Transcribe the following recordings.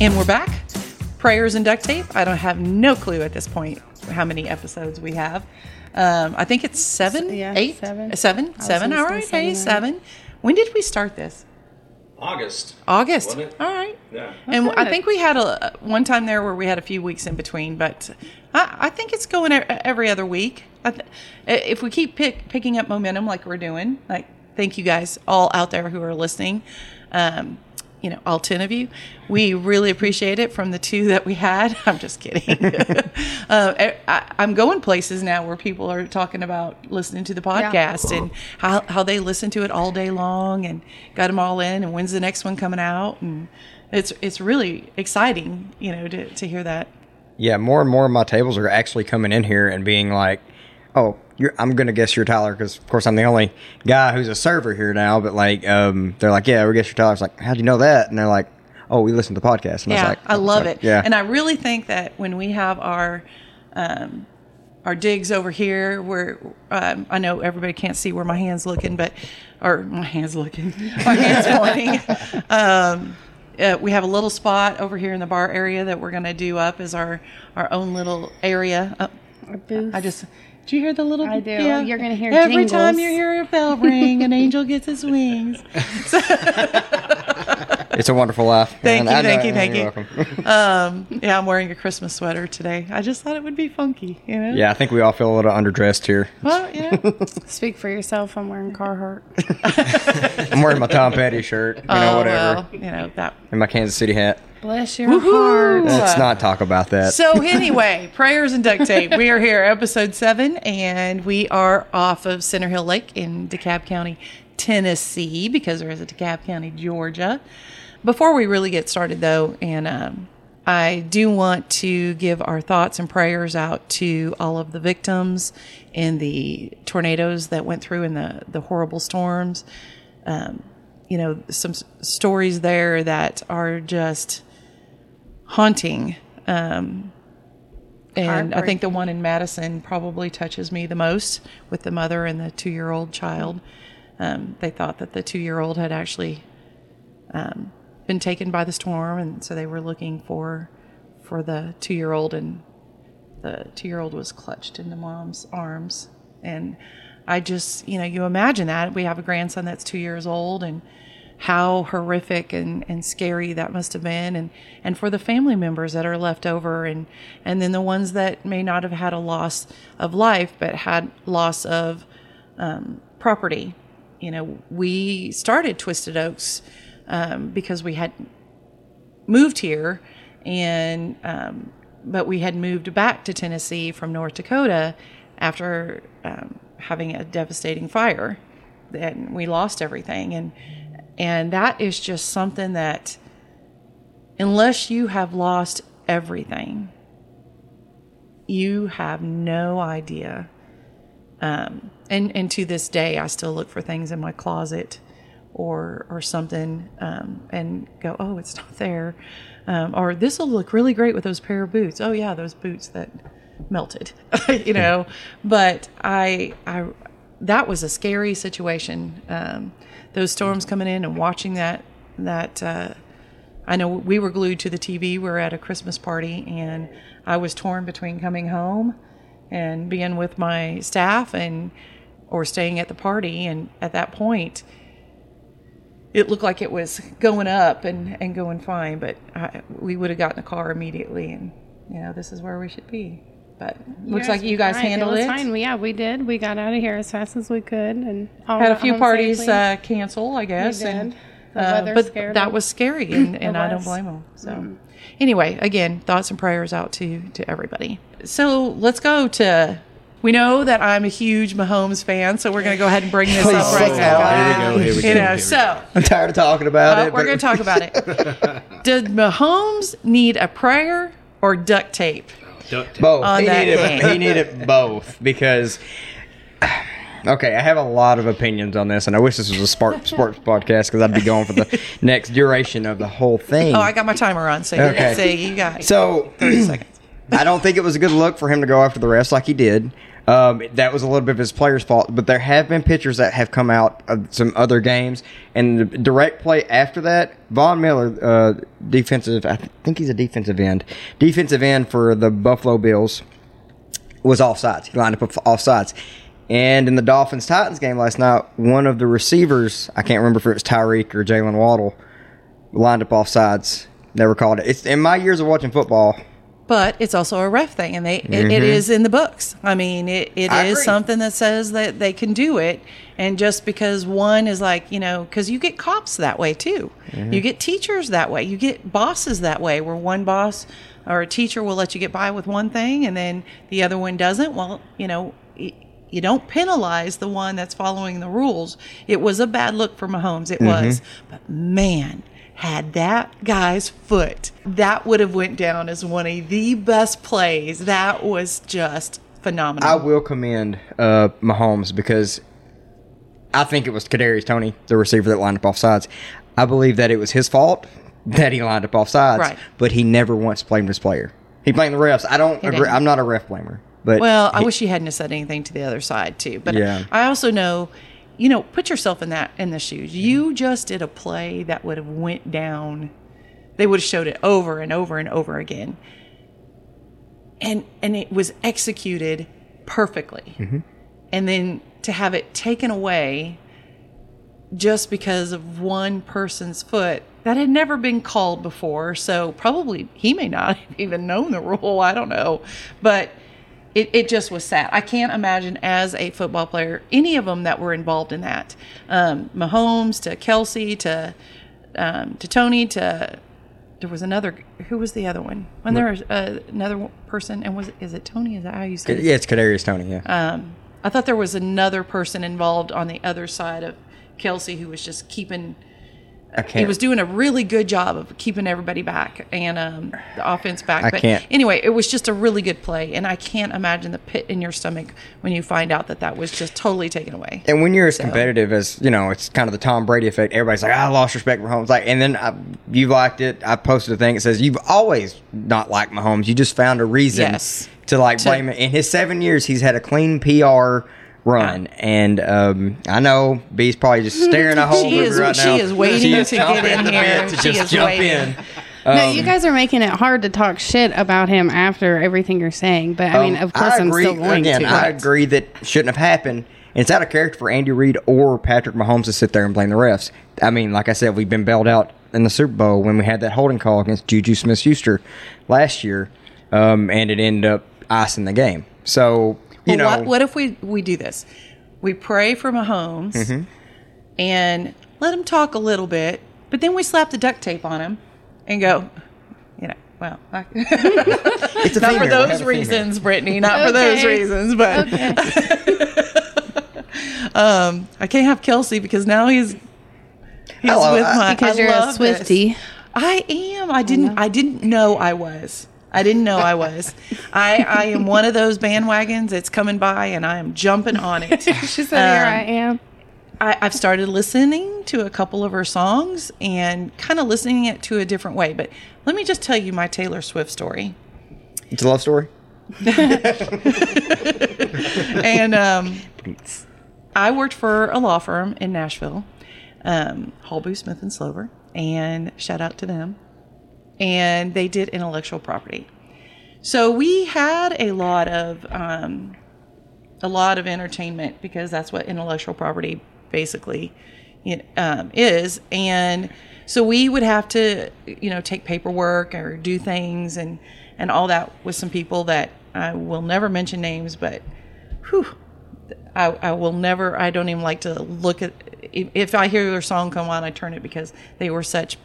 And we're back. Prayers and duct tape. I don't have no clue at this point how many episodes we have. Um, I think it's seven, Yeah, eight, seven. Uh, seven, I was seven. gonna All say right, seven, hey, right? seven. When did we start this? August. August. All right. Yeah. And I good. think we had a one time there where we had a few weeks in between, but I, I think it's going every other week. I th- if we keep pick, picking up momentum like we're doing, like thank you guys all out there who are listening. Um, you know, all 10 of you. We really appreciate it from the two that we had. I'm just kidding. uh, I, I'm going places now where people are talking about listening to the podcast and how, how they listen to it all day long and got them all in and when's the next one coming out. And it's, it's really exciting, you know, to, to hear that. Yeah, more and more of my tables are actually coming in here and being like, "Oh, you're, I'm going to guess you're Tyler," because of course I'm the only guy who's a server here now. But like, um, they're like, "Yeah, we guess you're Tyler." It's like, "How'd you know that?" And they're like, "Oh, we listened to the podcast." And I yeah, was like, I "Oh, love so- it. Yeah, and I really think that when we have our um, our digs over here, where um, I know everybody can't see where my hands looking, but or my hands looking, my hands pointing. Um, uh, we have a little spot over here in the bar area that we're going to do up as our our own little area. Uh, A booth. I just. Did you hear the little? I do. You're gonna hear every time you hear a bell ring, an angel gets his wings. it's a wonderful life. Thank you, thank you, thank you're you. welcome. Um, yeah, I'm wearing a Christmas sweater today. I just thought it would be funky, you know. yeah, I think we all feel a little underdressed here. Well, you know. Speak for yourself. I'm wearing Carhartt. I'm wearing my Tom Petty shirt, you know, oh, whatever, well, you know that. and my Kansas City hat. Bless your Woohoo! heart. Let's not talk about that. So anyway, prayers and duct tape. We are here, episode seven, and we are off of Center Hill Lake in DeKalb County, Tennessee, because there is a DeKalb County, Georgia. Before we really get started, though, and um, I do want to give our thoughts and prayers out to all of the victims in the tornadoes that went through in the the horrible storms. Um, you know, some s- stories there that are just haunting. Um, and I think the one in Madison probably touches me the most with the mother and the two year old child. Um, they thought that the two year old had actually um, been taken by the storm, and so they were looking for for the two year old, and the two year old was clutched in the mom's arms. And I just, you know, you imagine that. We have a grandson that's two years old, and how horrific and, and scary that must have been and, and for the family members that are left over and, and then the ones that may not have had a loss of life but had loss of um, property. You know, we started Twisted Oaks um, because we had moved here and um, but we had moved back to Tennessee from North Dakota after um, having a devastating fire and we lost everything. And and that is just something that unless you have lost everything you have no idea. Um, and and to this day I still look for things in my closet or or something um, and go oh it's not there um, or this will look really great with those pair of boots oh yeah those boots that melted you know but I I that was a scary situation um, those storms coming in and watching that that uh, I know we were glued to the TV. We were at a Christmas party, and I was torn between coming home and being with my staff and or staying at the party. And at that point, it looked like it was going up and, and going fine, but I, we would have gotten a car immediately, and you know this is where we should be. But looks like you guys Right, handled it. it. Fine. Yeah, we did. We got out of here as fast as we could, and all Had a few parties uh, cancel, I guess, and The uh, but scared that them. was scary, and, and I don't blame them. So, anyway, again, thoughts and prayers out to to everybody. So let's go to. We know that I'm a huge Mahomes fan, so we're going to go ahead and bring this up right now. Here we go. Here we go. You know, so I'm tired of talking about uh, it. we're going to talk about it. Did Mahomes need a prayer or duct tape? go. Duct tape. both. he needed game. he needed both because. Okay, I have a lot of opinions on this, and I wish this was a sport, sports podcast because I'd be going for the next duration of the whole thing. Oh, I got my timer on, so Okay. okay. say you got so 30 seconds. I don't think it was a good look for him to go after the refs like he did. Um, that was a little bit of his player's fault, but there have been pitchers that have come out of some other games, and the direct play after that, Von Miller, uh, defensive, I think he's a defensive end, defensive end for the Buffalo Bills, was offsides. He lined up offsides. And in the Dolphins Titans game last night, one of the receivers, I can't remember if it was Tyreek or Jaylen Waddle, lined up offsides. Never called it. It's in my years of watching football. But it's also a ref thing, and they it, it mm-hmm. is in the books. I mean, it, it I is agree. something that says that they can do it. And just because one is like, you know, because you get cops that way too. You mm-hmm. get teachers that way. You get bosses that way, where one boss or a teacher will let you get by with one thing, and then the other one doesn't. Well, you know, y- you don't penalize the one that's following the rules. It was a bad look for Mahomes. It mm-hmm. was, but man, had that guy's foot, that would have went down as one of the best plays. That was just phenomenal. I will commend uh, Mahomes because I think it was Kadarius Toney, the receiver that lined up offsides. I believe that it was his fault that he lined up offsides, Right. but he never once blamed his player. He blamed the refs. I don't. He Agree. I'm not a ref blamer, but Well, I wish he hadn't said anything to the other side too. But Yeah. I also know, you know, put yourself in that in the shoes. You just did a play that would have went down. They would have showed it over and over and over again, and and it was executed perfectly. Mm-hmm. And then to have it taken away just because of one person's foot that had never been called before. So probably he may not have even known the rule. I don't know. But it, it just was sad. I can't imagine as a football player, any of them that were involved in that. Um, Mahomes to Kelce to um, to Toney to there was another. Who was the other one? When there was uh, another person, and was is it Toney? Is that how you say it? yeah, it's Kadarius Toney. Yeah, Um, I thought there was another person involved on the other side of Kelce who was just keeping. I can't. He was doing a really good job of keeping everybody back and um, the offense back. I but can't- anyway, it was just a really good play, and I can't imagine the pit in your stomach when you find out that that was just totally taken away. And when you're as competitive as you know, it's kind of the Tom Brady effect. Everybody's like, "I lost respect for Mahomes." Like, and then I, you liked it. I posted a thing that says you've always not liked Mahomes. You just found a reason Yes. to like To- blame it. In his seven years, he's had a clean PR run, and um, I know B's probably just staring a hole She through is- right she now. is waiting She is to get chomping in here. To She just is jump waiting. in. no, Um, you guys are making it hard to talk shit about him after everything you're saying. But I mean, Um, of course, I I'm agree, still going again, to. I agree that shouldn't have happened. And it's out of character for Andy Reid or Patrick Mahomes to sit there and blame the refs. I mean, like I said, we've been bailed out in the Super Bowl when we had that holding call against Juju Smith-Schuster last year, um, and it ended up icing the game. So you Well, know, what, what if we we do this? We pray for Mahomes Mm-hmm. and let him talk a little bit, but then we slap the duct tape on him and go, you know, well, I, it's a not theme for here. We'll those a theme here. reasons, Brittany, not for those reasons, but um, I can't have Kelce because now he's he's Hello, with I- my because I you're a love this. I am. I didn't. I didn't know I was. I didn't know I was. I I am one of those bandwagons. It's coming by, and I am jumping on it. She said, "Here Um, I am." I, I've started listening to a couple of her songs and kind of listening it to a different way. But let me just tell you my Taylor Swift story. It's a love story. and um, I worked for a law firm in Nashville, um, Hall Booth Smith and Slover, and shout out to them. And they did intellectual property. So we had a lot of um, a lot of entertainment because that's what intellectual property basically um, is. And so we would have to, you know, take paperwork or do things and and all that with some people that I will never mention names, but whew, I, I will never. I don't even like to look at if I hear their song come on, I turn it because they were such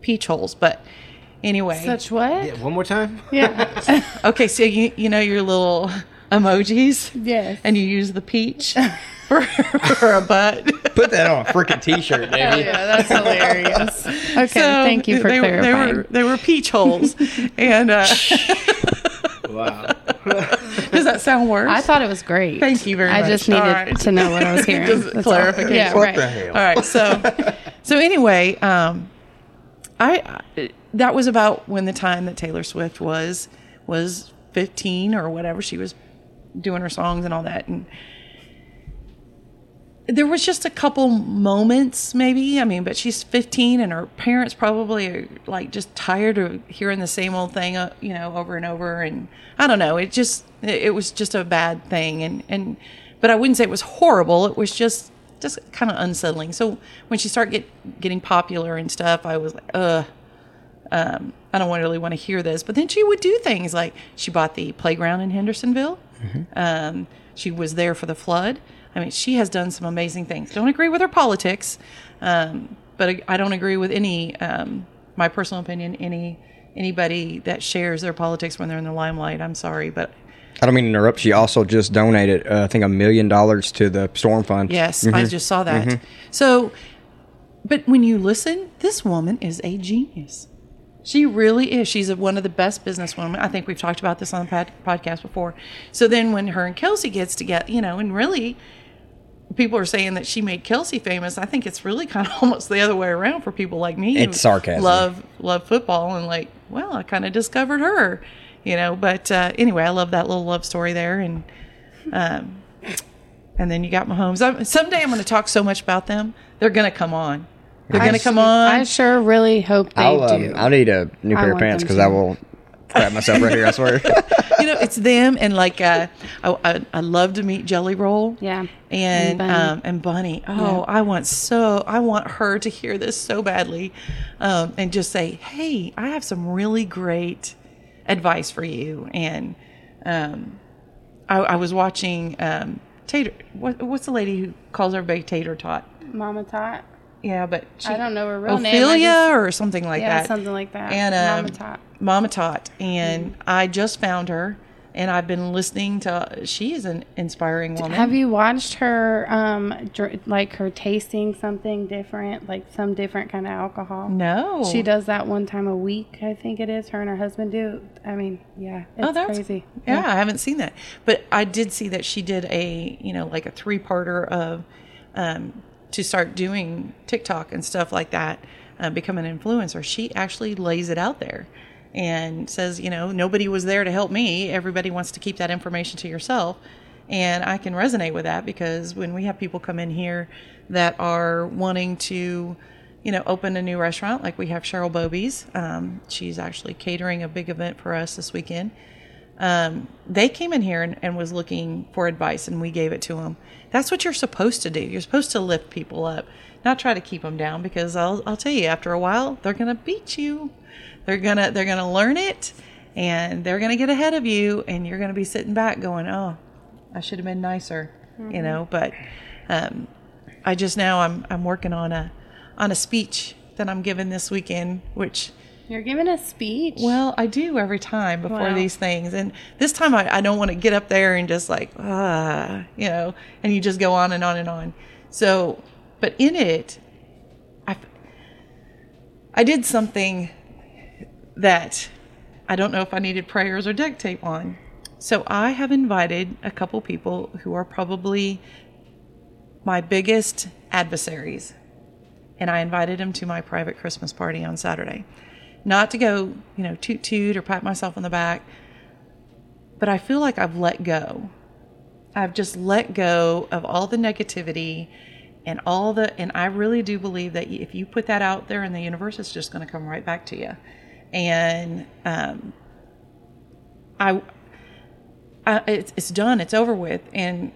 peach holes. But anyway, Such what? Yeah, one more time. Yeah. okay, so you you know your little emojis, yes. and you use the peach for, for a butt. Put that on a freaking t-shirt, Oh, baby. yeah, that's hilarious. Okay, So thank you for they, clarifying. They were they were peach holes, and uh, Wow. does that sound worse? I thought it was great. Thank you very I much. I just needed All right. to know what I was hearing. Just That's all. clarification. Yeah, What right. the hell? All right, so so anyway, um, I I- that was about when the time that Taylor Swift was was 15 or whatever she was doing her songs and all that. And there was just a couple moments, maybe. I mean, but she's 15, and her parents probably are like just tired of hearing the same old thing, uh, you know, over and over. And I don't know. It just it, was just a bad thing, and and but I wouldn't say it was horrible. It was just just kind of unsettling. So when she started get, getting popular and stuff, I was like, ugh. Um, I don't really want to hear this. But then she would do things like she bought the playground in Hendersonville. Um, she was there for the flood. I mean, she has done some amazing things. Don't agree with her politics, um, but I- don't agree with any, um, my personal opinion, any anybody that shares their politics when they're in the limelight. I'm sorry, but I don't mean to interrupt. She also just donated, uh, I think, a million dollars to the storm fund. Yes, I just saw that. So, but when you listen, this woman is a genius. She really is. She's a, one of the best businesswomen. I think we've talked about this on the pod, podcast before. So then when her and Kelce gets together, you know, and really people are saying that she made Kelce famous. I think it's really kind of almost the other way around for people like me. It's sarcasm. Love love football and like, well, I kind of discovered her, you know. But uh, anyway, I love that little love story there, and um, and then you got Mahomes. I'm, someday I'm going to talk so much about them. They're going to come on. They're I going to come on. I sure really hope they I'll, um, do. I'll need a new pair of pants because. I will crap myself right here. I swear. you know, it's them and like uh, I, I, I love to meet Jelly Roll. Yeah. and And Bunny. um, and Bunny. Oh, I want so I want her to hear this so badly, um, and just say, "Hey, I have some really great advice for you." And um, I, I was watching um, Tater. What, what's the lady who calls everybody Tater Tot? Mama Tot. Yeah, but she, I don't know her real name. I Ophelia or something like yeah, that. something like that. And um, Mama Tot. Mama Tot, and I just found her, and I've been listening to. She is an inspiring woman. Have you watched her, um, dr- like her tasting something different, like some different kind of alcohol? No, She does that one time a week, I think it is. Her and her husband do. I mean, yeah, it's Oh, that's crazy. Yeah, I haven't seen that, but I did see that she did a you know like a three parter of um, to start doing TikTok and stuff like that, uh, become an influencer. She actually lays it out there and says, you know, nobody was there to help me. Everybody wants to keep that information to yourself. And I can resonate with that because when we have people come in here that are wanting to, you know, open a new restaurant, like we have Cheryl Bobie's, um, she's actually catering a big event for us this weekend um, they came in here and, and was looking for advice and we gave it to them that's what you're supposed to do. You're supposed to lift people up not try to keep them down because i'll, I'll tell you after a while they're going to beat you. They're going to they're going to learn it and they're going to get ahead of you and you're going to be sitting back going oh i should have been nicer you know? But um, i just now i'm i'm working on a on a speech that i'm giving this weekend which You're giving a speech. well, I do every time before Wow. these things. And this time I, I don't want to get up there and just like, ah, you know, and you just go on and on and on. So, but in it, I, I did something that I don't know if I needed prayers or duct tape on. So I have invited a couple people who are probably my biggest adversaries and I invited them to my private Christmas party on Saturday. Not to go, you know, toot toot or pat myself on the back, but I feel like I've let go. I've just let go of all the negativity and all the, and I really do believe that if you put that out there in the universe, it's just going to come right back to you. And um, I, I it's, it's done. It's over with. And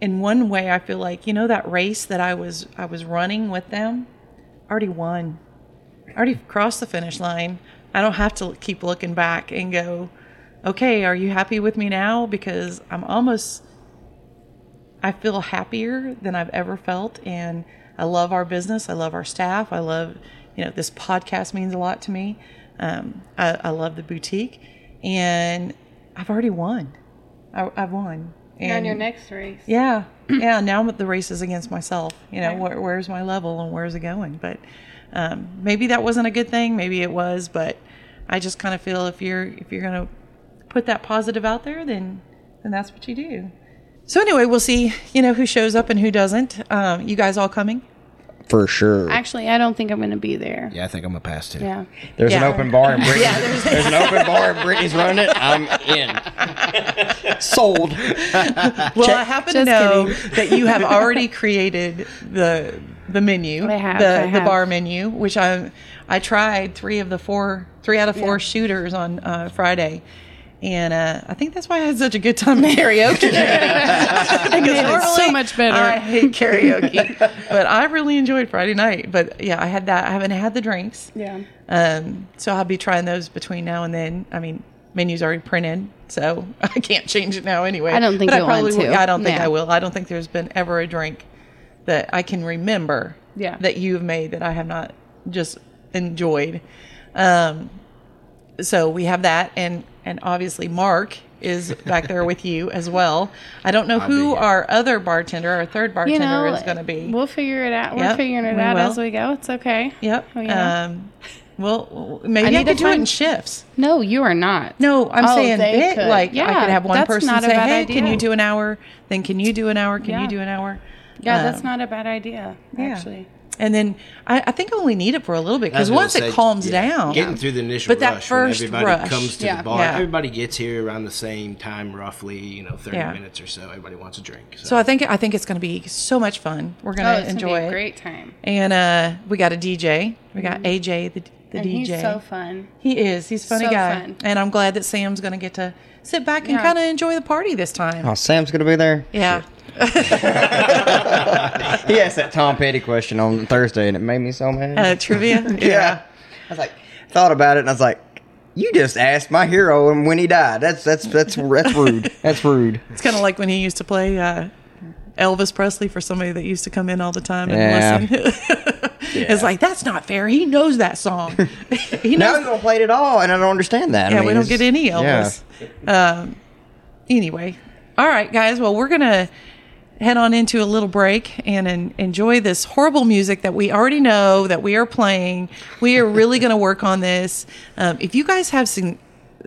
in one way, I feel like you know that race that I was I was running with them, I already won. I already crossed the finish line. I don't have to keep looking back and go, okay, are you happy with me now? Because I'm almost, I feel happier than I've ever felt. And I love our business. I love our staff. I love, you know, this podcast means a lot to me. Um, I, I love the boutique. And I've already won. I, I've won. You're on And- your next race. yeah, yeah. Now the race is against myself. You know, Right. where, where's my level and where's it going? But um, maybe that wasn't a good thing. Maybe it was. But I just kind of feel if you're if you're gonna put that positive out there, then then that's what you do. So anyway, we'll see. You know who shows up and who doesn't. Um, you guys all coming? for sure. Actually, I don't think I'm going to be there. Yeah, I think I'm gonna pass too. Yeah. There's an open bar in Brittany. Yeah, there's- there's, an open bar and Brittany's running it. I'm in. Sold. Well, I happen to Just know that you have already created the the menu, I have, the I the bar menu, which I I tried three of the four, three out of four Yeah. shooters on uh, Friday. And uh, I think that's why I had such a good time at karaoke. because made so much better. I hate karaoke, but I really enjoyed Friday night. But yeah, I had that. I haven't had the drinks. Yeah. Um, so I'll be trying those between now and then. I mean, menu's already printed, so I can't change it now anyway. I don't think But you'll want will- I don't think Yeah. I will. I don't think there's been ever a drink that I can remember Yeah. that you've made that I have not just enjoyed. Um, so we have that, and and obviously Mark is back there with you as well. I don't know who be here. our other bartender, our third You bartender, know, is going to be. We'll figure it out. We're Yep, figuring it we out will. as we go. It's okay. Yep. Oh, yeah. Um, well, maybe I, need could to do it in shifts. No, you are not. No, I'm Oh, saying they bit, could. like I could have one person say, bad "Hey, can you do an hour?" Then can you do an hour? Can Yeah. you do an hour? Yeah, that's Um, not a bad idea. yeah. Actually. And then I, I think I only need it for a little bit because once say, it calms yeah, down, getting through the initial But that first when everybody rush. comes to Yeah. the bar. Yeah. Everybody gets here around the same time, roughly. You know, thirty Yeah. minutes or so. Everybody wants a drink. So, So I think I think it's going to be so much fun. We're going Oh, to it's enjoy gonna be a it. great time. And uh, we got a DJ. We got AJ, the, the and DJ. he's so fun. He is. He's a funny So guy. fun. And I'm glad that Sam's going to get to sit back and kind of enjoy the party this time. Oh, Sam's gonna be there. Yeah. He asked that Tom Petty question on Thursday, and it made me so mad. Uh, trivia. yeah. I was like, thought about it, and I was like, you just asked my hero and when he died. That's that's that's that's rude. That's rude. It's kind of like when he used to play uh, Elvis Presley for somebody that used to come in all the time and Yeah. listen. it's like that's not fair. He knows that song. he Now knows. he's gonna play it all, and I don't understand that. I yeah, mean, we don't get any yeah. Elvis. Um, anyway, all right, guys. Well, we're gonna head on into a little break and en- enjoy this horrible music that we already know that we are playing. We are really going to work on this. Um, if you guys have some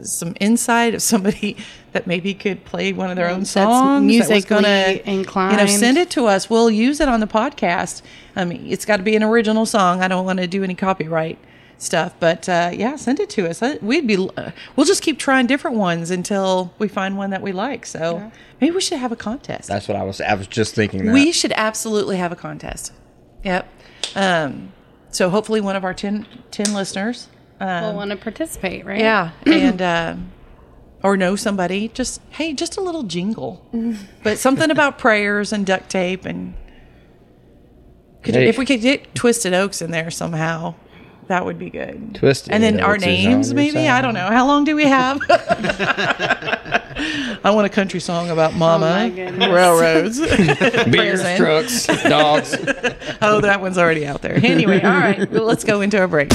some insight of somebody that maybe could play one of their own That's songs, that musically gonna, inclined. you know, send it to us. We'll use it on the podcast. I mean, it's got to be an original song. I don't want to do any copyright stuff, but uh, yeah, send it to us. Uh, We'd be. Uh, we'll just keep trying different ones until we find one that we like. So maybe we should have a contest. That's what I was. I was just thinking that. We should absolutely have a contest. Yep. Um, so hopefully one of our 10, 10 listeners. Um, We'll want to participate, right? yeah, and um, or know somebody. Just hey, just a little jingle, but something about prayers and duct tape and. Could, Hey. If we could get Twisted Oaks in there somehow, that would be good. Twisted and then our Oaks is on names, maybe. I don't know. How long do we have? I want a country song about oh, Mama, my goodness. railroads, beers, prison. trucks, dogs. Oh, that one's already out there. Anyway, all right, well, let's go into our break.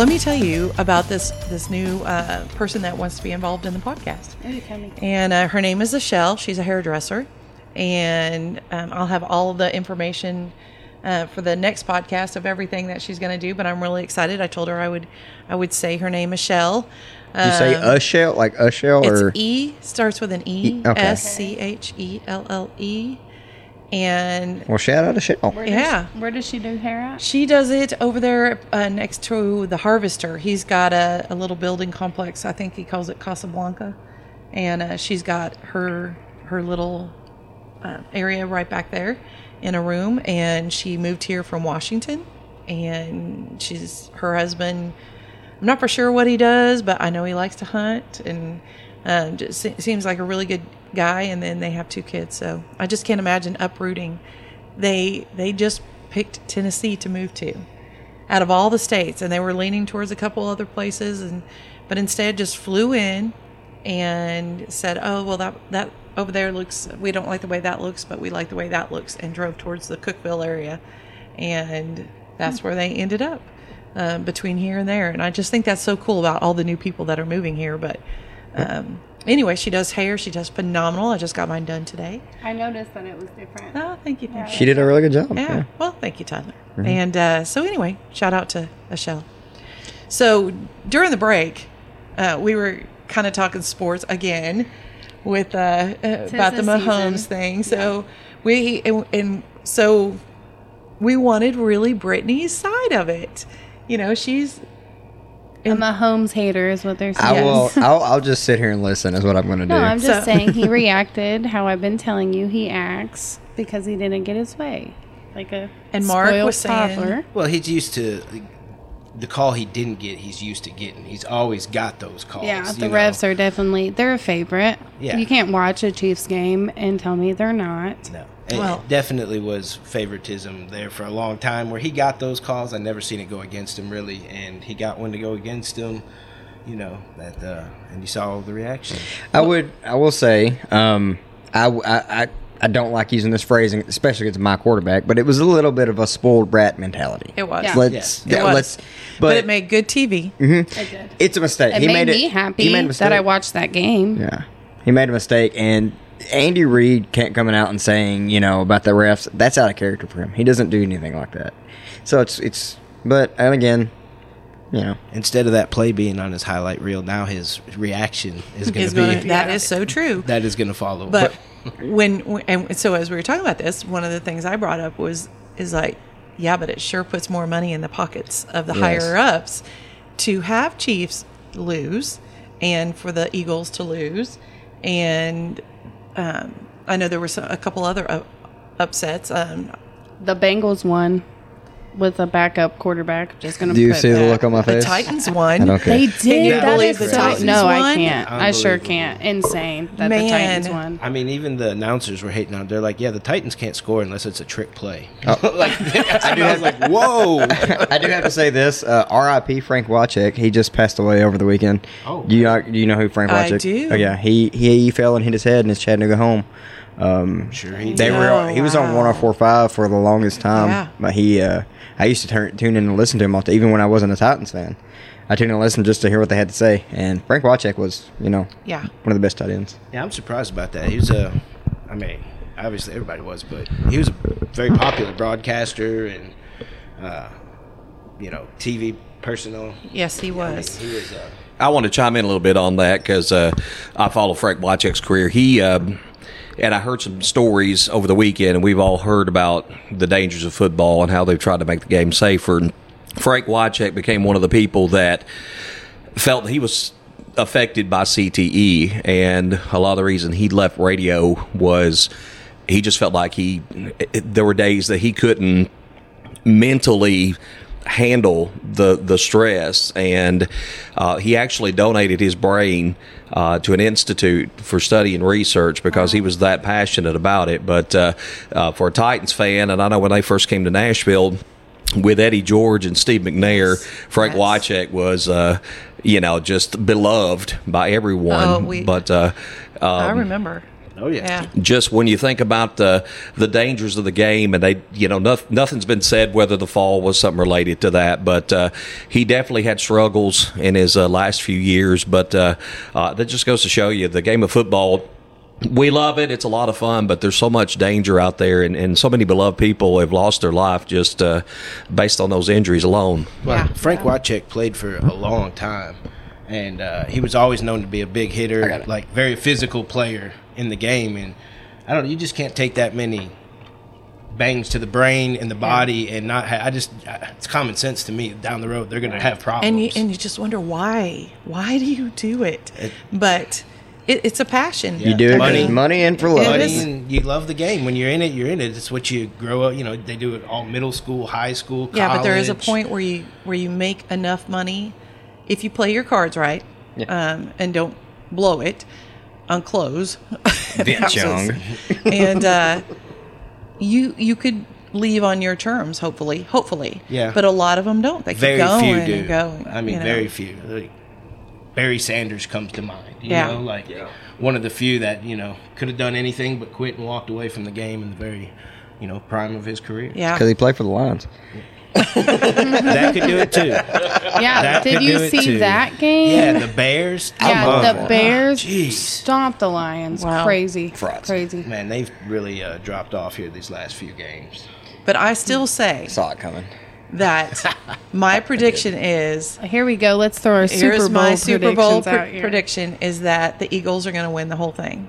Let me tell you about this this new uh, person that wants to be involved in the podcast. Maybe tell me. And uh, her name is Michelle. She's a hairdresser, and um, I'll have all the information uh, for the next podcast of everything that she's going to do. But I'm really excited. I told her I would I would say her name Michelle. you say Um, a shell like a shell or E starts with an E E, okay. S C H E L L E, and well, shout out a shell. Where does- Yeah. where does she do hair at? She does it over there uh, next to the Harvester. He's got a, a little building complex. I think he calls it Casablanca, and uh, she's got her her little uh, area right back there in a room. And she moved here from Washington, and she's her husband. I'm not for sure what he does, but I know he likes to hunt, and Um, just se- seems like a really good guy, and then they have two kids. So I just can't imagine uprooting. They they just picked Tennessee to move to out of all the states, and they were leaning towards a couple other places, and but instead just flew in and said, "Oh well, that that over there looks. We don't like the way that looks, but we like the way that looks," and drove towards the Cookeville area, and that's where they ended up um, between here and there. And I just think that's so cool about all the new people that are moving here. But um, anyway, she does hair. She does phenomenal. I just got mine done today. I noticed that it was different. Oh, thank you. Thank you. She did a really good job. Yeah. Well, thank you, Tyler. And uh, so, anyway, shout out to Michelle. So, during the break, uh, we were kind of talking sports again with uh, uh, about the the Mahomes season. thing. So, we, and, and so we wanted really Brittany's side of it. You know, she's I'm a Mahomes hater is what they're I saying. will. I'll, I'll just sit here and listen. Is what I'm going to do. No, I'm just So- saying he reacted how I've been telling you he acts because he didn't get his way, like a And Mark spoiled was saying- toddler. Well, he's used to the call he didn't get. He's used to getting. He's always got those calls. Yeah, you the know. refs are definitely they're a favorite. Yeah. you can't watch a Chiefs game and tell me they're not. No, it Well- definitely was favoritism there for a long time. Where he got those calls, I never seen it go against him really, and he got one to go against him. You know that, uh, and you saw the reaction. I would. I will say. Um, I, I, I, I don't like using this phrasing, especially against my quarterback. But it was a little bit of a spoiled brat mentality. it was. Yeah. Let's. It yeah, was. let's. but, But, it made good TV. Mm-hmm. It did. it's a mistake. It he made, made me it, happy He made a mistake. that I watched that game. Yeah, he made a mistake, and Andy Reid can't coming out and saying you know about the refs. That's out of character for him. He doesn't do anything like that. So it's it's. But and again, you know, Instead of that play being on his highlight reel, now his reaction is going to be gonna, that is so true. that is going to follow. But when and so as we were talking about this, one of the things I brought up was is like, yeah, but it sure puts more money in the pockets of the Yes. higher ups to have Chiefs lose and for the Eagles to lose, and um, I know there were some, a couple other up, upsets. Um, The Bengals won with a backup quarterback. Just gonna. do you put see the look on my face? the? Titans won. I don't care. They Can did. you That believe is the so. Titans No, I won? can't. I sure Unbelievable. can't. Insane that Man. the Titans won. I mean, even the announcers were hating on. it. They're like, "Yeah, the Titans can't score unless it's a trick play." Oh. like, I, was like, "Whoa!" I do have to say this. Uh, R.I.P. Frank Wycheck. He just passed away over the weekend. Oh. do you know, do you know who Frank I Wycheck? do. Oh yeah, he he fell and hit his head in his Chattanooga home. Um, Sure he they did. were. Oh, he was on wow. 104.5 for the longest time. Yeah. But he, uh, I used to turn, tune in and listen to him all the, even when I wasn't a Titans fan. I tuned in and listened just to hear what they had to say. And Frank Wycheck was, you know, Yeah. one of the best tight ends. Yeah, I'm surprised about that. He was a, I mean, obviously everybody was, but he was a very popular broadcaster and, uh, you know, TV personal. Yes, he I mean, was. he was. Uh, I want to chime in a little bit on that because uh, I follow Frank Wycheck's career. He um, and I heard some stories over the weekend, and we've all heard about the dangers of football and how they've tried to make the game safer. And Frank Wycheck became one of the people that felt he was affected by CTE, and a lot of the reason he left radio was he just felt like he there were days that he couldn't mentally handle the the stress and uh, he actually donated his brain uh, to an institute for study and research because he was that passionate about it but uh, uh, for a Titans fan and I know when they first came to Nashville with Eddie George and Steve McNair Frank Yes. Wycheck was uh, you know just beloved by everyone Oh, we- but uh, I um, remember. Oh yeah. Yeah. just when you think about the the dangers of the game, and they, you know, noth- nothing's been said whether the fall was something related to that, but uh, he definitely had struggles in his uh, last few years. But uh, uh, that just goes to show you the game of football. We love it; it's a lot of fun, but there's so much danger out there, and, and so many beloved people have lost their life just uh, based on those injuries alone. Well, Yeah. Frank Wycheck played for a long time, and uh, he was always known to be a big hitter, like very physical player in the game. And I don't know, you just can't take that many bangs to the brain and the body and not. Ha- I just, uh, it's common sense to me. Down the road, they're going to have problems. and you and you just wonder why why do you do it, but it, it's a passion You do it Money. money, money and for love. Money and you love the game. When you're in it, you're in it. It's what you grow up. You know, they do it all middle school, high school, college. yeah but there is a point where you where you make enough money if you play your cards right Yeah. um, and don't blow it on clothes. Vince and uh, you you could leave on your terms, hopefully, hopefully. Yeah. But a lot of them don't. They keep very going few and going. I mean, you know. very few. Like, Barry Sanders comes to mind. You Yeah. know, like one of the few that you know could have done anything but quit and walked away from the game in the very, you know, prime of his career. Yeah. Because he played for the Lions. That could do it too. Yeah, That did could you do it see too. that game? Yeah, the Bears. Yeah, Oh, the Bears Jeez. stomped the Lions. Wow. Crazy, Frauds. crazy. Man, they've really uh, dropped off here these last few games. But I still say Saw it coming. that my prediction is Here we go. Let's throw our Super Bowl my Super Bowl predictions pre- out here. prediction is that the Eagles are going to win the whole thing.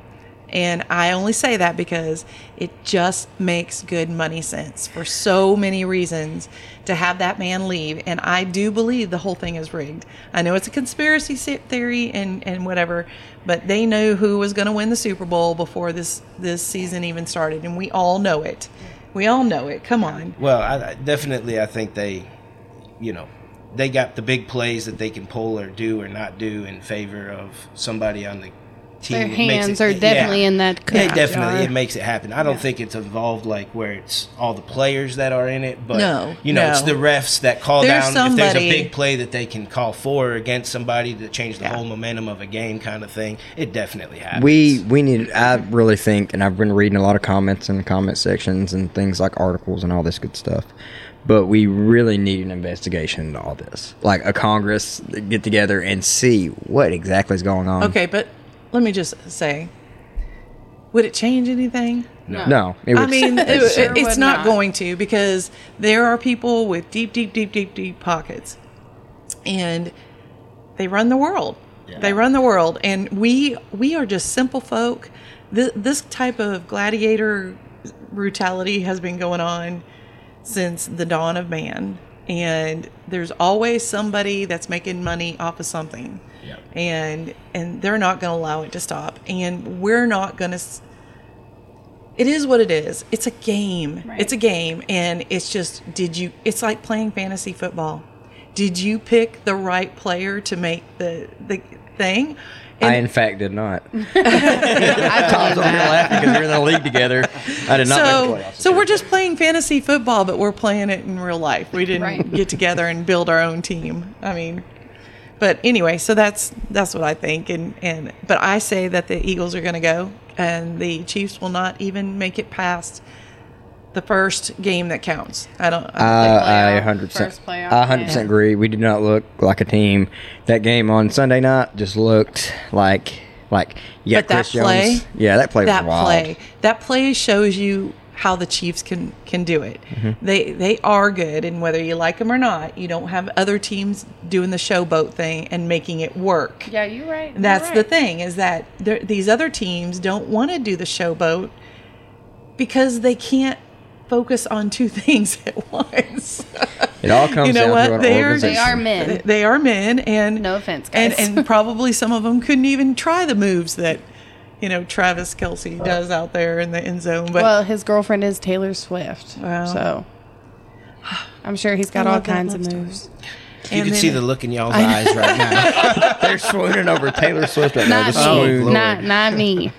And I only say that because it just makes good money sense for so many reasons to have that man leave. And I do believe the whole thing is rigged. I know it's a conspiracy theory and, and whatever, but they knew who was going to win the Super Bowl before this, this season even started. And we all know it. We all know it. Come on. Well, I, definitely, I think they, you know, they got the big plays that they can pull or do or not do in favor of somebody on the team. Their hands it- are definitely in that Yeah, cookie definitely, jar. it makes it happen. I don't think it's involved like where it's all the players that are in it, but No, you know, no. it's the refs that call There's down if there's a big play that they can call for or against somebody to change the Yeah. whole momentum of a game, kind of thing. It definitely happens. We we need. I really think, and I've been reading a lot of comments in the comment sections and things like articles and all this good stuff. But we really need an investigation into all this, like a Congress get together and see what exactly is going on. Okay, but let me just say, would it change anything? No, it I mean, it, It sure it- it's would not, not. going to because there are people with deep, deep, deep, deep, deep pockets, and they run the world. They run the world, and we we are just simple folk. This, this type of gladiator brutality has been going on since the dawn of man, and there's always somebody that's making money off of something, and and they're not going to allow it to stop, and we're not going to it is what it is. It's a game. Right. It's a game. And it's just, did you, it's like playing fantasy football. Did you pick the right player to make the, the thing? I in fact did not. I Tom's believe over here laughing because we're in the league together. I did not so, make so we're just playing fantasy football, but we're playing it in real life. We didn't Right. get together and build our own team. I mean, but anyway, so that's that's what I think, and and but I say that the Eagles are going to go, and the Chiefs will not even make it past the first game that counts. I don't. I don't think- Uh, I playoff, 100 percent, first I 100 percent agree. We did not look like a team. That game on Sunday night just looked like like yeah, But that Chris Jones. play- yeah, that play that was wild. play that play shows you how the Chiefs can can do it. Mm-hmm. They they are good, and whether you like them or not, you don't have other teams doing the showboat thing and making it work. Yeah, you're right. That's you're the right. thing is that these other teams don't want to do the showboat because they can't focus on two things at once. It all comes you know down what? to an They are, organization. They are men. They are men, and No offense, and guys. and probably some of them couldn't even try the moves that you know Travis Kelce does out there in the end zone. But Well, his girlfriend is Taylor Swift. Wow. So I'm sure he's got all kinds of love story. moves. you and can then- see the look in y'all's eyes right now. They're swooning over Taylor Swift right. Not The me. swoon. Lord. not not me.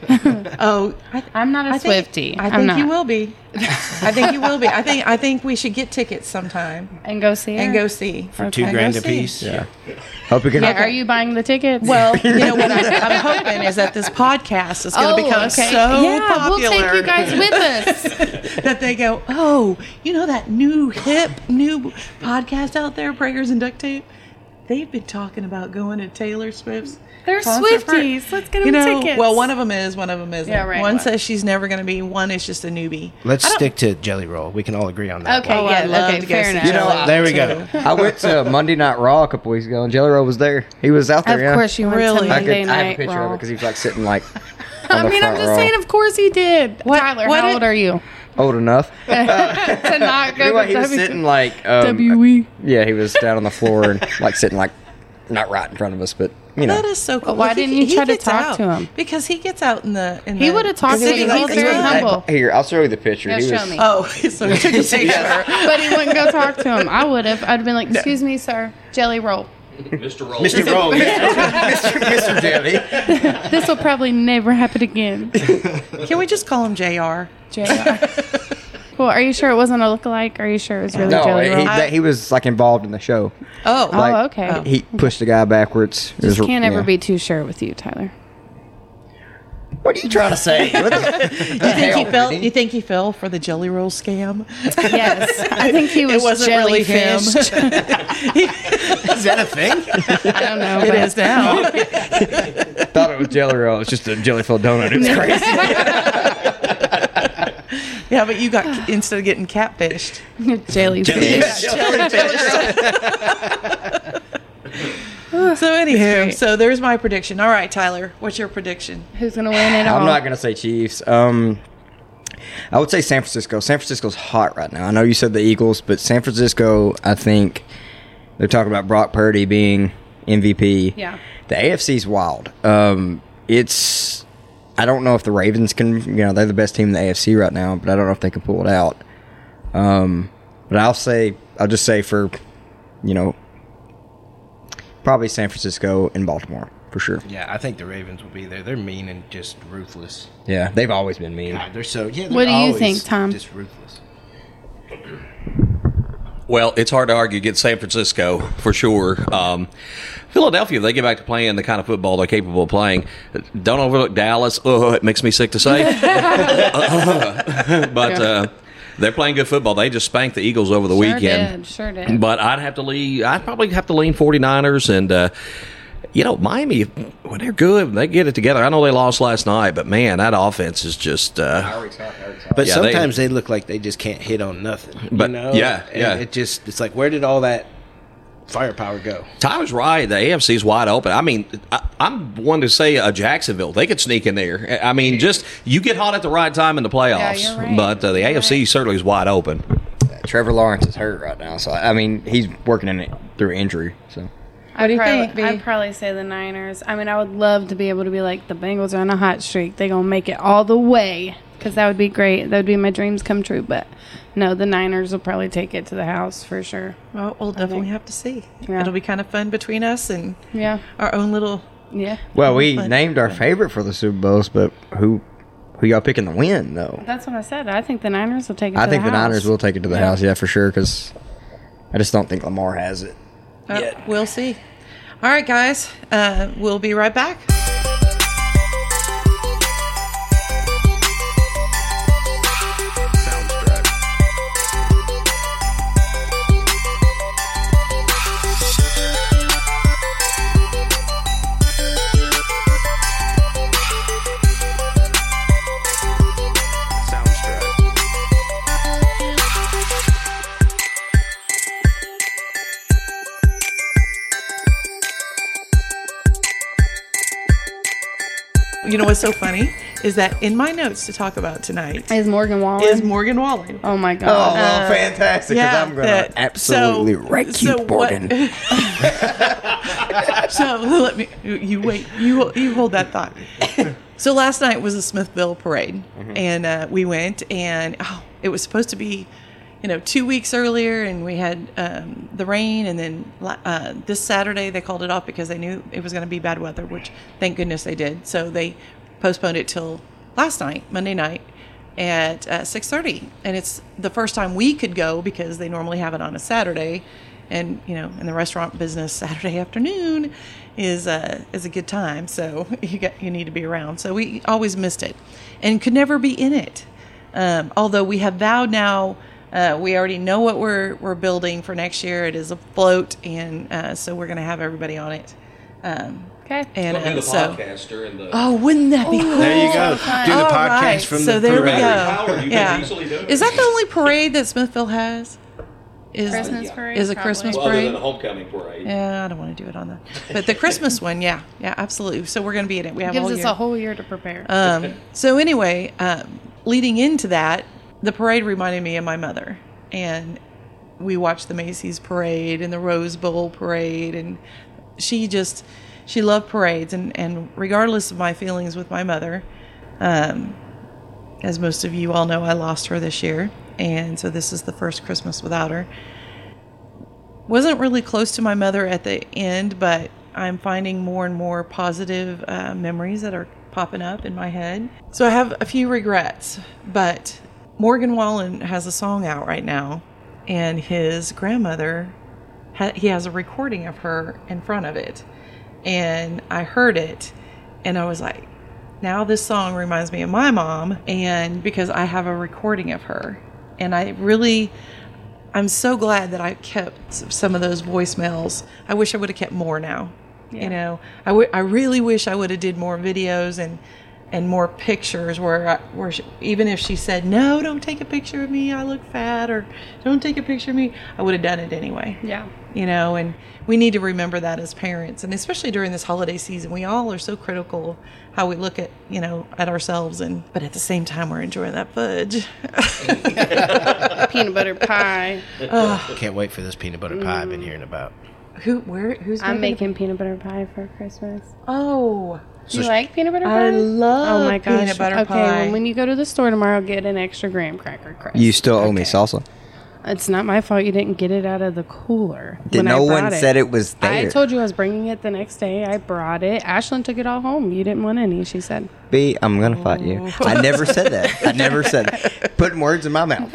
oh, I, I'm not a I think, Swiftie. I I'm think not. you will be. I think you will be. I think I think we should get tickets sometime And go see her. and go see. For two grand go a piece. Yeah. Hope you can. Yeah, are you buying the tickets? Well, you know what I, I'm hoping is that this podcast is going to Oh, become okay. so yeah, popular we'll take you guys with us. that they go, oh, you know that new hip new podcast out there, Prayers and Duct Tape. They've been talking about going to Taylor Swift's. They're concert Swifties. Let's get them You know, tickets. well, one of them is, one of them isn't. Yeah, right. One What? says she's never going to be. One is just a newbie. Let's stick to Jelly Roll. We can all agree on that. Okay, Oh, yeah, okay, fair enough. You know, there we go. I went to Monday Night Raw a couple weeks ago, and Jelly Roll was there. He was out there. Of yeah. course, you went Really? to I, could, Monday I have Night a picture of Raw. it because he was like sitting like. I the mean, I'm just row. saying. Of course, he did. Tyler, what how did- old are you old enough. to not go Anyway, to he was sitting like um, WE? Yeah, he was down on the floor and like sitting like not right in front of us, but you know. That is so cool. why Look, he- didn't you he try to talk out. to him? Because he gets out in the. In He would've talked to city him. He's the very time. humble. Here, I'll show you the picture. Yeah, he show was, me. Oh, so he took a picture. but he wouldn't go talk to him. I would have. I'd have been like, "Excuse me, sir, jelly roll." Mr. Roll. Mr. Roll, yeah. Mr. Jelly. This will probably never happen again. Can we just call him Jr. JR. Well, are you sure it wasn't a lookalike? Are you sure it was really No, Jelly he, Roll? that, he was like involved in the show. Oh, oh, okay. Oh. He pushed the guy backwards. It Just was- can't ever yeah. be too sure with you, Tyler. What are you trying to say? What you think he fell? You think he fell for the Jelly Roll scam? Yes, I think he was it wasn't really him. Is that a thing? I don't know. It but- is now. thought it was jelly roll. It's just a jelly filled donut. It was crazy. yeah, but you got instead of getting catfished, jellyfish. so anywho, so there's my prediction. All right, Tyler, what's your prediction? Who's gonna win it all? I'm not gonna say Chiefs. Um, I would say San Francisco. San Francisco's hot right now. I know you said the Eagles, but San Francisco, I think they're talking about Brock Purdy being MVP. Yeah. The AFC's wild. Um, it's I don't know if the Ravens can. You know, they're the best team in the AFC right now, but I don't know if they can pull it out. Um, but I'll say I'll just say for you know probably San Francisco and Baltimore for sure. Yeah, I think the Ravens will be there. They're mean and just ruthless. Yeah, they've always been mean. God, they're so yeah. What they're do you think, Tom? Just ruthless. Well, it's hard to argue against San Francisco for sure. Um, Philadelphia, they get back to playing the kind of football they're capable of playing, don't overlook Dallas. Oh, it makes me sick to say. but uh, they're playing good football. They just spanked the Eagles over the Sure weekend. did. Sure did. But I'd have to lean. I'd probably have to lean 49ers and. Uh, you know, Miami, when they're good, when they get it together. I know they lost last night, but man, that offense is just. Uh, But Yeah, they- sometimes they, look like they just can't hit on nothing. But, you know? yeah, And yeah. It just it's like where did all that firepower go? Tyler's right. The AFC's wide open. I mean, I, I'm one to say uh, Jacksonville. They could sneak in there. I mean, just you get hot at the right time in the playoffs. you're right. But uh, the You're AFC right. certainly is wide open. Trevor Lawrence is hurt right now, so I mean he's working in it through injury. So What do you probably, think, B? I'd probably say the Niners. I mean, I would love to be able to be like the Bengals are on a hot streak. They're gonna make it all the way because that would be great. That would be my dreams come true. But no, the Niners will probably take it to the house for sure. Well, we'll definitely have to see. Yeah. It'll be kind of fun between us and Yeah, our own little. yeah. well, we But- named our favorite for the Super Bowls, but who who y'all picking to win though? That's what I said. I think the Niners will take it. I to think the, the house. Niners will take it to the Yeah. house, yeah, for sure. Because I just don't think Lamar has it. Uh, We'll see. All right, guys. Uh, we'll be right back. What's so funny is that in my notes to talk about tonight Is Morgan Wallen? is Morgan Wallen. oh my god. well, fantastic! yeah, I'm going that- absolutely so- wreck so you, what- Morgan. so let me you wait you you hold that thought so last night was the smithville parade and uh, we went and oh it was supposed to be you know two weeks earlier and we had um, the rain and then uh, this saturday they called it off because they knew it was going to be bad weather which thank goodness they did so they postponed it till last night monday night at uh, 6.30 and it's the first time we could go because they normally have it on a saturday. And you know in the restaurant business saturday afternoon is uh, is a good time. So you got you need to be around. So we always missed it and could never be in it. Um, although we have vowed now uh, we already know what we're we're building for next year. It is a float and uh, so we're going to have everybody on it. Um, okay. and uh, so during the. oh wouldn't that be cool There you go. Do the All podcast right, from so the there we parade. go. Howard, you can yeah. easily do it. Is that the only parade that Smithville has? Is Christmas parade. is a probably. Christmas Well, other than parade? homecoming parade. Yeah, I don't want to do it on that. But the Christmas one, yeah, yeah, absolutely. So we're going to be in it. We have Gives all us year. a whole year to prepare. Um, so anyway, um, leading into that, the parade reminded me of my mother, and we watched the Macy's parade and the Rose Bowl parade, and she just she loved parades, and and regardless of my feelings with my mother, um, as most of you all know, I lost her this year, and so this is the first Christmas without her. wasn't really close to my mother at the end, but I'm finding more and more positive uh, memories that are popping up in my head. So I have a few regrets, but Morgan Wallen has a song out right now, and his grandmother, he has a recording of her in front of it, and I heard it, and I was like, now this song reminds me of my mom, and because I have a recording of her, and I really. I'm so glad that I kept some of those voicemails. I wish I would have kept more now. You know, I, w- I really wish I would have did more videos and and more pictures where I, where she, even if she said no, don't take a picture of me, I look fat, or don't take a picture of me, I would have done it anyway. Yeah. You know, and we need to remember that as parents, and especially during this holiday season, we all are so critical how we look at you know at ourselves, and but at the same time, we're enjoying that fudge. Peanut butter pie. oh. Can't wait for this peanut butter pie I've been mm. hearing about. Who? Where? Who's? I'm making? making peanut butter pie for Christmas. Oh, Do you like peanut butter pie? I love oh my gosh. peanut butter okay, pie. well, when you go to the store tomorrow, get an extra graham cracker crust. You still owe me salsa. It's not my fault you didn't get it out of the cooler. Did when no brought one said it was I told you I was bringing it the next day. I brought it. Ashlyn took it all home. You didn't want any, she said. B, I'm gonna fight you. Oh. I never said that. I never said that. Putting words in my mouth.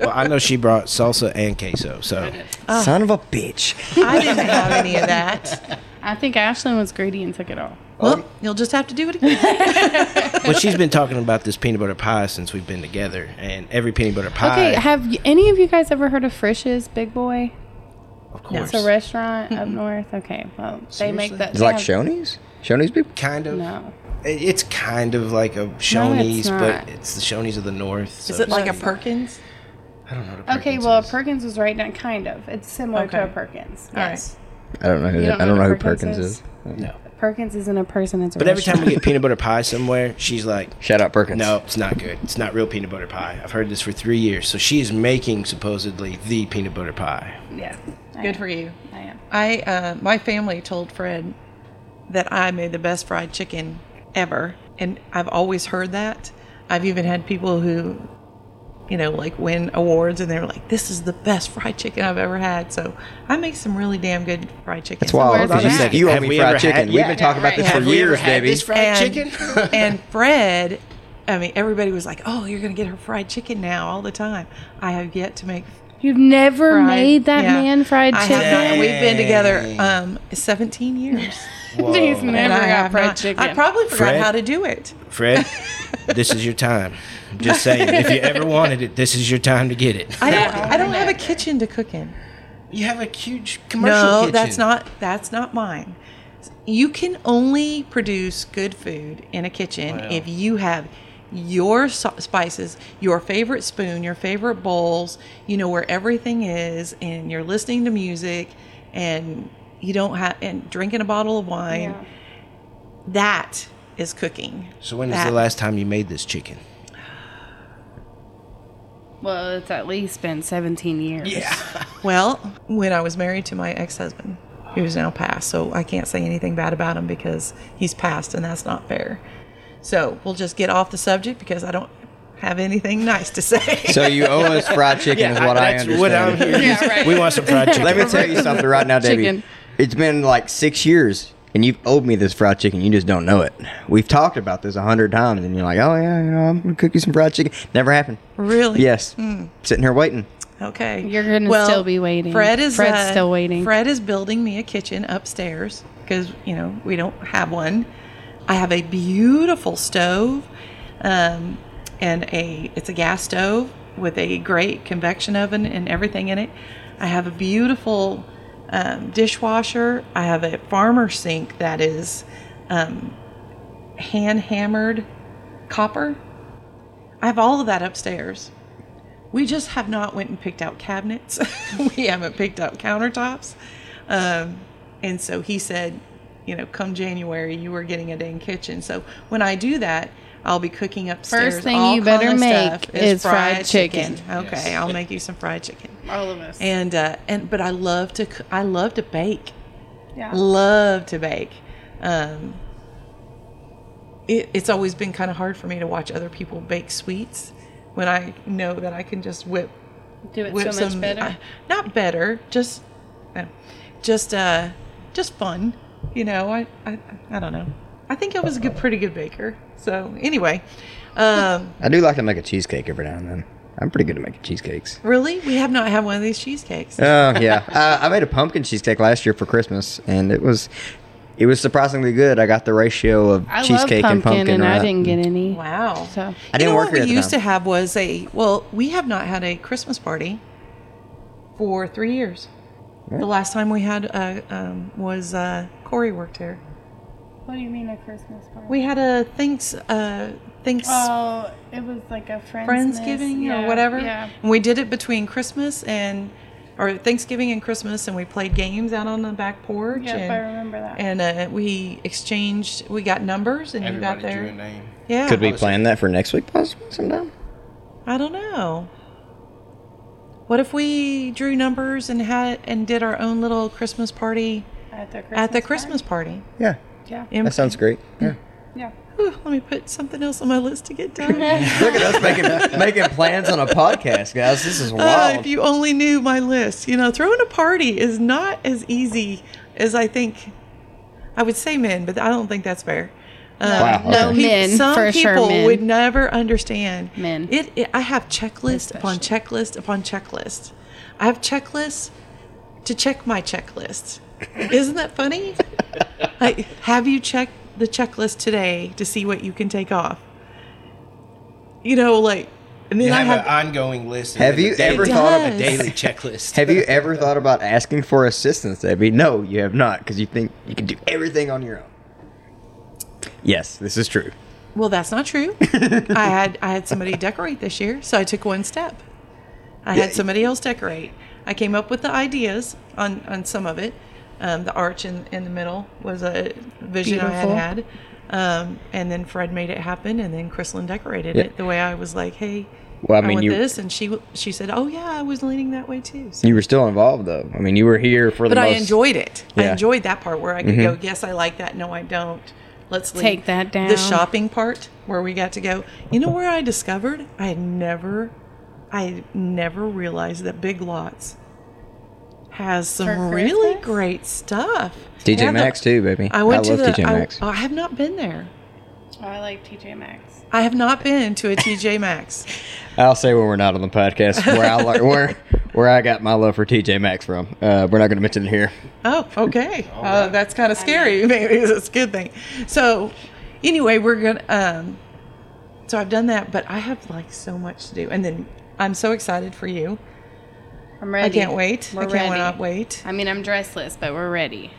Well, I know she brought salsa and queso, so Son of a bitch. I didn't have any of that. I think Ashlyn was greedy and took it all. Well, you'll just have to do it again. but she's been talking about this peanut butter pie since we've been together, and every peanut butter pie, Okay, have y- any of you guys ever heard of Frisch's Big Boy? of course, It's a restaurant up north. Okay, well, they make that. It's like have- Shoney's? Shoney's people? kind of. No. It's kind of like a Shoney's, not. but it's the Shoney's of the North. So Is it like a. Perkins? I don't know. What a Okay, well, is. Perkins was right now, kind of. It's similar to a Perkins. All right. Yes. I don't know who that, don't I don't know who who Perkins Perkins is. no. Perkins isn't a person, it's a But every time we get peanut butter pie somewhere, she's like, Shout out Perkins. "No, it's not good. It's not real peanut butter pie." I've heard this for three years. So she is making supposedly the peanut butter pie. Yeah. I Good am. for you. I am. I uh, my family told Fred that I made the best fried chicken ever, and I've always heard that. I've even had people who, you know, like win awards, and they're like, "This is the best fried chicken I've ever had." So I make some really damn good fried chicken. That's wild. where's because it you, said you owe Have me fried ever chicken. had- We've yeah, been talking about right. this for Have we ever years, baby. this fried and, chicken? and Fred, I mean, everybody was like, "Oh, you're gonna get her fried chicken now all the time." I have yet to make You've never fried. made that yeah. man fried chicken? have. We've been together um 17 years. He's never I got fried not- chicken. I probably forgot Fred? how to do it. Fred, this is your time. Just saying, if you ever wanted it, this is your time to get it. I don't. I don't have a kitchen to cook in. You have a huge commercial No, kitchen. that's not. That's not mine. You can only produce good food in a kitchen Wow. if you have your so- spices, your favorite spoon, your favorite bowls. You know where everything is, and you're listening to music, and you don't have and drinking a bottle of wine. Yeah. That is cooking. So when was That- the last time you made this chicken? Well, it's at least been 17 years. Yeah. Well, when I was married to my ex-husband, who's now passed, so I can't say anything bad about him because he's passed, and that's not fair. So we'll just get off the subject because I don't have anything nice to say. So you owe us fried chicken, is what I that's understand. what I'm hearing. Yeah, right. We want some fried chicken. Let me tell you something right now, Davey. Chicken. It's been like six years, and you've owed me this fried chicken. You just don't know it. We've talked about this a hundred times, and you're like, "Oh yeah, you know, I'm gonna cook you some fried chicken." Never happened. really? Yes, sitting here waiting. Okay. You're gonna still be waiting. Fred is Fred's uh, still waiting. Fred is building me a kitchen upstairs because you know we don't have one. I have a beautiful stove, um, and a it's a gas stove with a great convection oven and everything in it. I have a beautiful um, dishwasher. I have a farmer sink that is um, hand hammered copper. I have all of that upstairs. We just have not went and picked out cabinets. we haven't picked out countertops. Um, and so he said, you know, come January, you are getting a dang kitchen. So when I do that, I'll be cooking upstairs. First thing all you better make stuff is fried chicken. Okay, I'll make you some fried chicken. All of us. And uh, and but I love to I love to bake. yeah. Love to bake. Um, it, it's always been kind of hard for me to watch other people bake sweets when I know that I can just whip Do it whip so much some- better. uh, not better, just, uh, just, uh, just fun. You know, I, I, I don't know. I think I was a good, pretty good baker. So anyway, um, I do like to make a cheesecake every now and then. I'm pretty good at making cheesecakes. really, we have not had one of these cheesecakes. Oh yeah, uh, I made a pumpkin cheesecake last year for Christmas, and it was it was surprisingly good. I got the ratio of I love cheesecake pumpkin, and pumpkin. and I didn't get any. Wow. So I you didn't know work what here at we the used to have was a well, we have not had a Christmas party for three years. The last time we had uh, um, was uh, Corey worked here. What do you mean a Christmas party? We had a thanks uh, thanks oh, it was like a friends Friendsgiving or whatever. Yeah. And we did it between Christmas and or Thanksgiving and Christmas, and we played games out on the back porch. Yep, and, I remember that. And uh, we exchanged. We got numbers, and Everybody you got drew a there. name. Yeah. Could we plan that for next week, possibly sometime? I don't know. What if we drew numbers and had and did our own little Christmas party at the Christmas at the Christmas party? Yeah, Yeah. In- that sounds great. Yeah. Yeah. Whew, let me put something else on my list to get done. Look at us making making plans on a podcast, guys. This is Uh, if you only knew my list, you know, throwing a party is not as easy as I think. I would say men, but I don't think that's fair. Uh, Wow, No okay. men, some for people sure. Men. would never understand. Men. It, it. I have checklist upon checklist upon checklist. I have checklists to check my checklist. Isn't that funny? like, have you checked the checklist today to see what you can take off? You know, like, and then You I have, have. an ongoing list. Have you daily- ever thought of a daily checklist? have you ever thought about asking for assistance, Debbie? No, you have not, because you think you can do everything on your own. Yes, this is true. Well, that's not true. I had I had somebody decorate this year, so I took one step. I had somebody else decorate. I came up with the ideas on on some of it. Um, the arch in, in the middle was a vision Beautiful. I had had, um, and then Fred made it happen, and then Chrislyn decorated Yeah. it the way I was like, "Hey, Well, I I, mean, want you this," and she she said, "Oh yeah, I was leaning that way too." So- you were still involved though. I mean, you were here for the but I most. enjoyed it. I enjoyed that part where I could go, yes, I like that. No, I don't. Let's leave. Take that down. The shopping part where we got to go. You know where I discovered I had never, I had never realized that Big Lots has some really great stuff. TJ They have the- Maxx too, baby. I went love to the. TJ I, Maxx. I have not been there. Oh, I like TJ Maxx. I have not been to a TJ Maxx. I'll say when we're not on the podcast where I lear- where where I got my love for TJ Maxx from. Uh, we're not going to mention it here. Oh, okay. Uh, that's kind of scary. Maybe it's a good thing. So, anyway, we're gonna. Um, so I've done that, but I have like so much to do, and then I'm so excited for you. I'm I can't wait. We're I can't ready. wait. I mean, I'm dressless, but we're ready.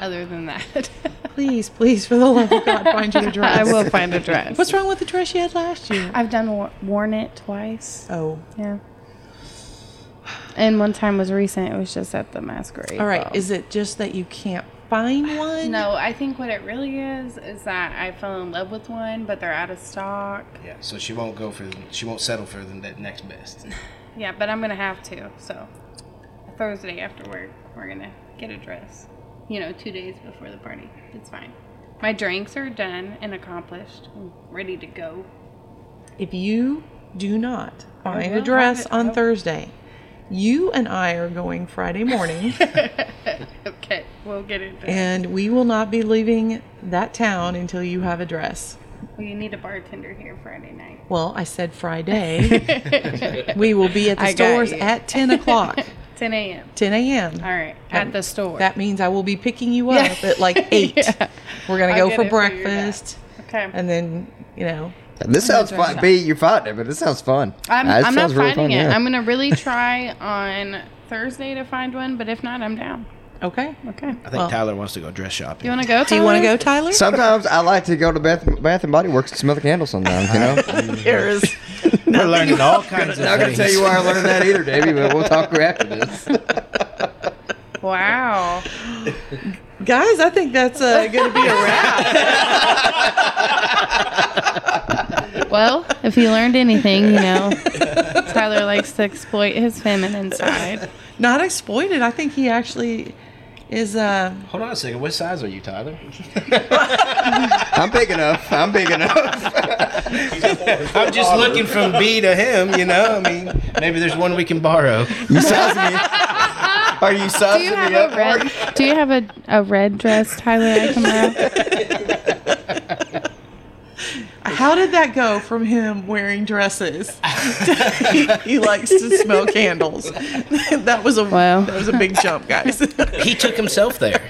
Other than that, Please, please, for the love of God, find you a dress. I will find a dress. What's wrong with the dress you had last year? I've done worn it twice. Oh, Yeah. And one time was recent. It was just at the masquerade. all right. ball. Is it just that you can't find one? No, I think what it really is is that I fell in love with one, but they're out of stock. Yeah, so she won't go for she won't settle for the ne- next best. Yeah, but I'm gonna have to. So Thursday after work, we're gonna get a dress. You know, two days before the party. It's fine. My drinks are done and accomplished. I'm ready to go. If you do not find a dress on I'll- Thursday, you and I are going Friday morning. okay, we'll get it done. and we will not be leaving that town until you have a dress. Well, you need a bartender here Friday night. Well, I said Friday. we will be at the I stores at 10 o'clock, 10 a.m. 10 a.m. All right, at the store. That means I will be picking you up at like 8. Yeah. We're going to go for it figured out. breakfast. okay. And then, you know, This sounds fun. up. B, you're fighting it, but this sounds fun. I'm, Uh, I'm not sounds really finding fun, it. yeah. I'm gonna really try on Thursday to find one, but if not, I'm down. Okay. Okay. I think Well- Tyler wants to go dress shopping. You want to go? Do you want to go, Tyler? Sometimes I like to go to Bath, Bath and Body Works to smell the candles. Sometimes, you know. There is We're learning all kinds of Not going to things. tell you why I learned that either, Davey, but we'll talk after this. Wow. Guys, I think that's uh, going to be a wrap. Well, if you learned anything, you know, Tyler likes to exploit his feminine side. Not exploited. I think he actually is. Uh, Hold on a second. What size are you, Tyler? I'm big enough. I'm big enough. I'm just looking from B to him, you know? I mean, maybe there's one we can borrow. You sizing me? Are you sizing Do sizing you me have up? a Mark? red? Do you have a, a red dress, Tyler? I can borrow? How did that go from him wearing dresses? he, he likes to smell candles. that was a Wow. that was a big jump, guys. He took himself there.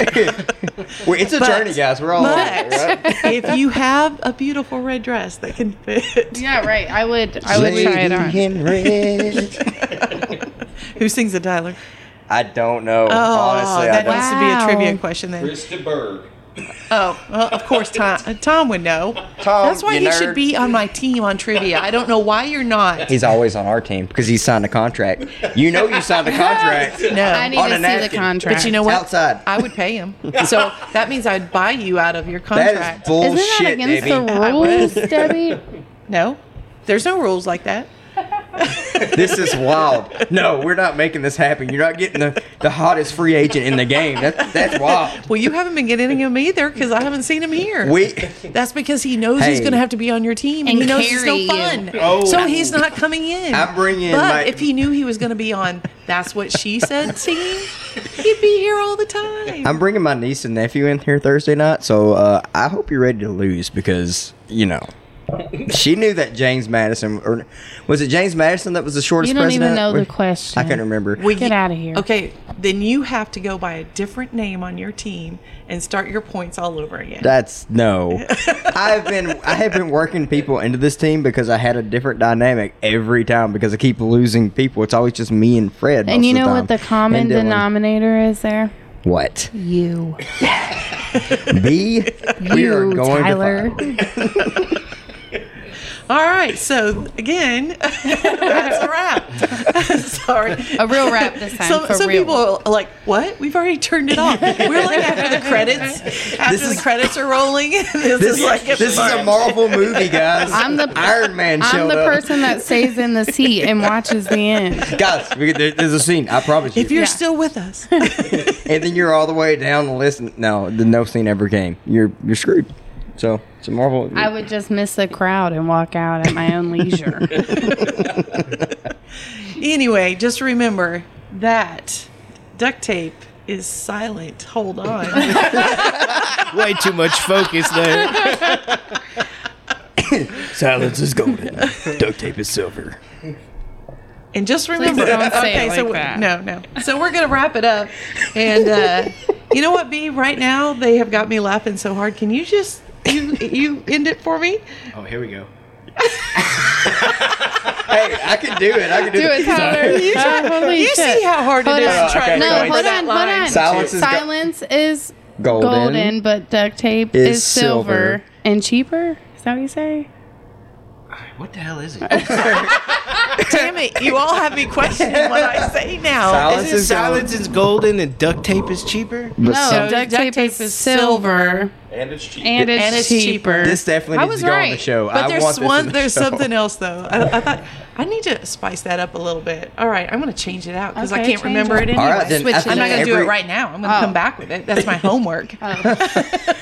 Well, it's a But- journey, guys. We're all on it, But right? if you have a beautiful red dress that can fit, Yeah, right. I would. I would try it on. in red. who sings the Tyler? I don't know. Oh, Honestly, I that don't. needs to be a trivia question then. Chris de Burgh. Oh, well, of course, Tom. uh, Tom would know. Tom, That's why you he should be on my team on trivia. I don't know why you're not. He's always on our team because he signed a contract. You know you signed a contract. No. I need On to a see napkin. the contract. But you know what? outside. I would pay him. So that means I'd buy you out of your contract. is bullshit, Isn't that against baby. the rules, Debbie? no, there's no rules like that. This is wild. No, we're not making this happen. You're not getting the, the hottest free agent in the game. That, that's wild. Well, you haven't been getting him either because I haven't seen him here. We That's because he knows he's going to have to be on your team, and, And he knows it's no fun. Oh. So he's not coming in. I'm bringing But my- if he knew he was going to be on, that's what she said team, he'd be here all the time. I'm bringing my niece and nephew in here Thursday night, so uh, I hope you're ready to lose because you know she knew that James Madison or was it James Madison that was the shortest You don't even president? know the question. I can't remember. Well, Get you- of here. Okay, then you have to go by a different name on your team and start your points all over again. That's no. I've been I have been working people into this team because I had a different dynamic every time because I keep losing people. It's always just me and Fred. And most you of know the what the common denominator is there? What? You. B. we are You, going Tyler. to fight. All right, so again, that's a wrap. Sorry. A real wrap this time. Some, for some real. people are like, "What? We've already turned it off. We're like after the credits. After This the is- credits are rolling. this, This, is like this is a Marvel movie, guys. I'm the Iron Man show. I'm the up. person that stays in the seat and watches the end. Guys, there's a scene. I promise you. If you're Yeah. still with us, and then you're all the way down the list. No, the no scene ever came. You're you're screwed. So it's a Marvel. I would just miss the crowd and walk out at my own leisure. anyway, just remember that duct tape is silent. Hold on. Way too much focus there. Silence is golden. Duct tape is silver. And just remember, don't say okay, it so like we- that. no, no. So we're gonna wrap it up, and uh, you know what, B? Right now they have got me laughing so hard. Can you just you you end it for me? Oh, here we go. Hey, I can do it. I can do, Do it, Tyler. You, try- you see how hard Hold it is on. to try Okay, to No, Wait, remember hold on, hold on. Silence is go- is Golden. golden, but duct tape Is is, silver. silver. and cheaper. Is that what you say? What the hell is it? Damn it! You all have me questioning what I say now. Silence Is it is gold. silence is golden and duct tape is cheaper? No, some- duct, tape, is silver And it's cheap. and it's, And it's cheaper. cheaper. this definitely I needs to go on the show. But I there's want this one. the There's show. something else though. I, I thought I need to spice that up a little bit. All right, I'm going to change it out because I can't remember it. it All anyway. right, then Switch after it I'm not going to do it right now. I'm going to Oh. come back with it. That's my homework. Oh.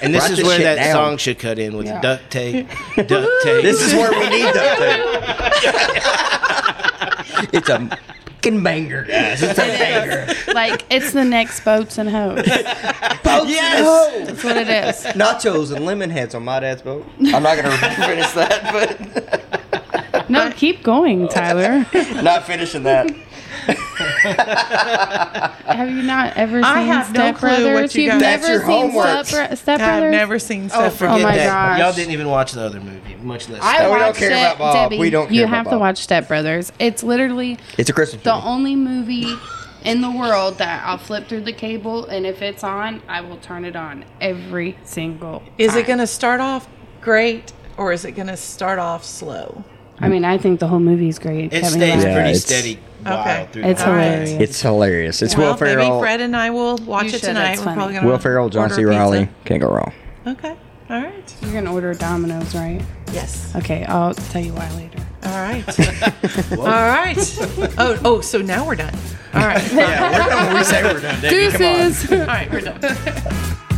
And this Write is where that down. song should cut in with Yeah. duct tape. Duct tape. This is where we need duct tape. it's a fucking banger, guys. It's a banger. like it's the next boats and hoes. Boats yes. And hoes. that's what it is. Nachos and lemon heads on my dad's boat. I'm not gonna finish that, but No, keep going, Tyler. not finishing that. Have you not ever seen I have no Step clue Brothers? what you You've got. That's never your seen homework. Step, Bro- Step I've Brothers? never seen Oh, stuff. forget Oh my that. gosh. Y'all didn't even watch the other movie, much less. I we don't watched care about Bob. Debbie. We don't care You about have to Bob. watch Step Brothers. It's literally It's a Christmas the movie. only movie in the world that I'll flip through the cable, and if it's on, I will turn it on every single. Is it time. going to start off great or is it going to start off slow? I mean, I think the whole movie's great. It Kevin stays Hart. Yeah, pretty it's- steady. Okay. Wow, through It's the whole thing. hilarious. It's hilarious. It's well, Will Ferrell. maybe Fred and I will watch You it should, tonight. that's We're funny. probably gonna Will Ferrell, John order C. a pizza. Reilly. Can't go wrong. Okay. All right. You're gonna order Domino's, right? Yes. Okay, I'll tell you why later. All right. All right. Oh, oh, so now we're done. All right. Yeah, we're done we say we're done. Debbie. Come on. Deuces. All right, we're done.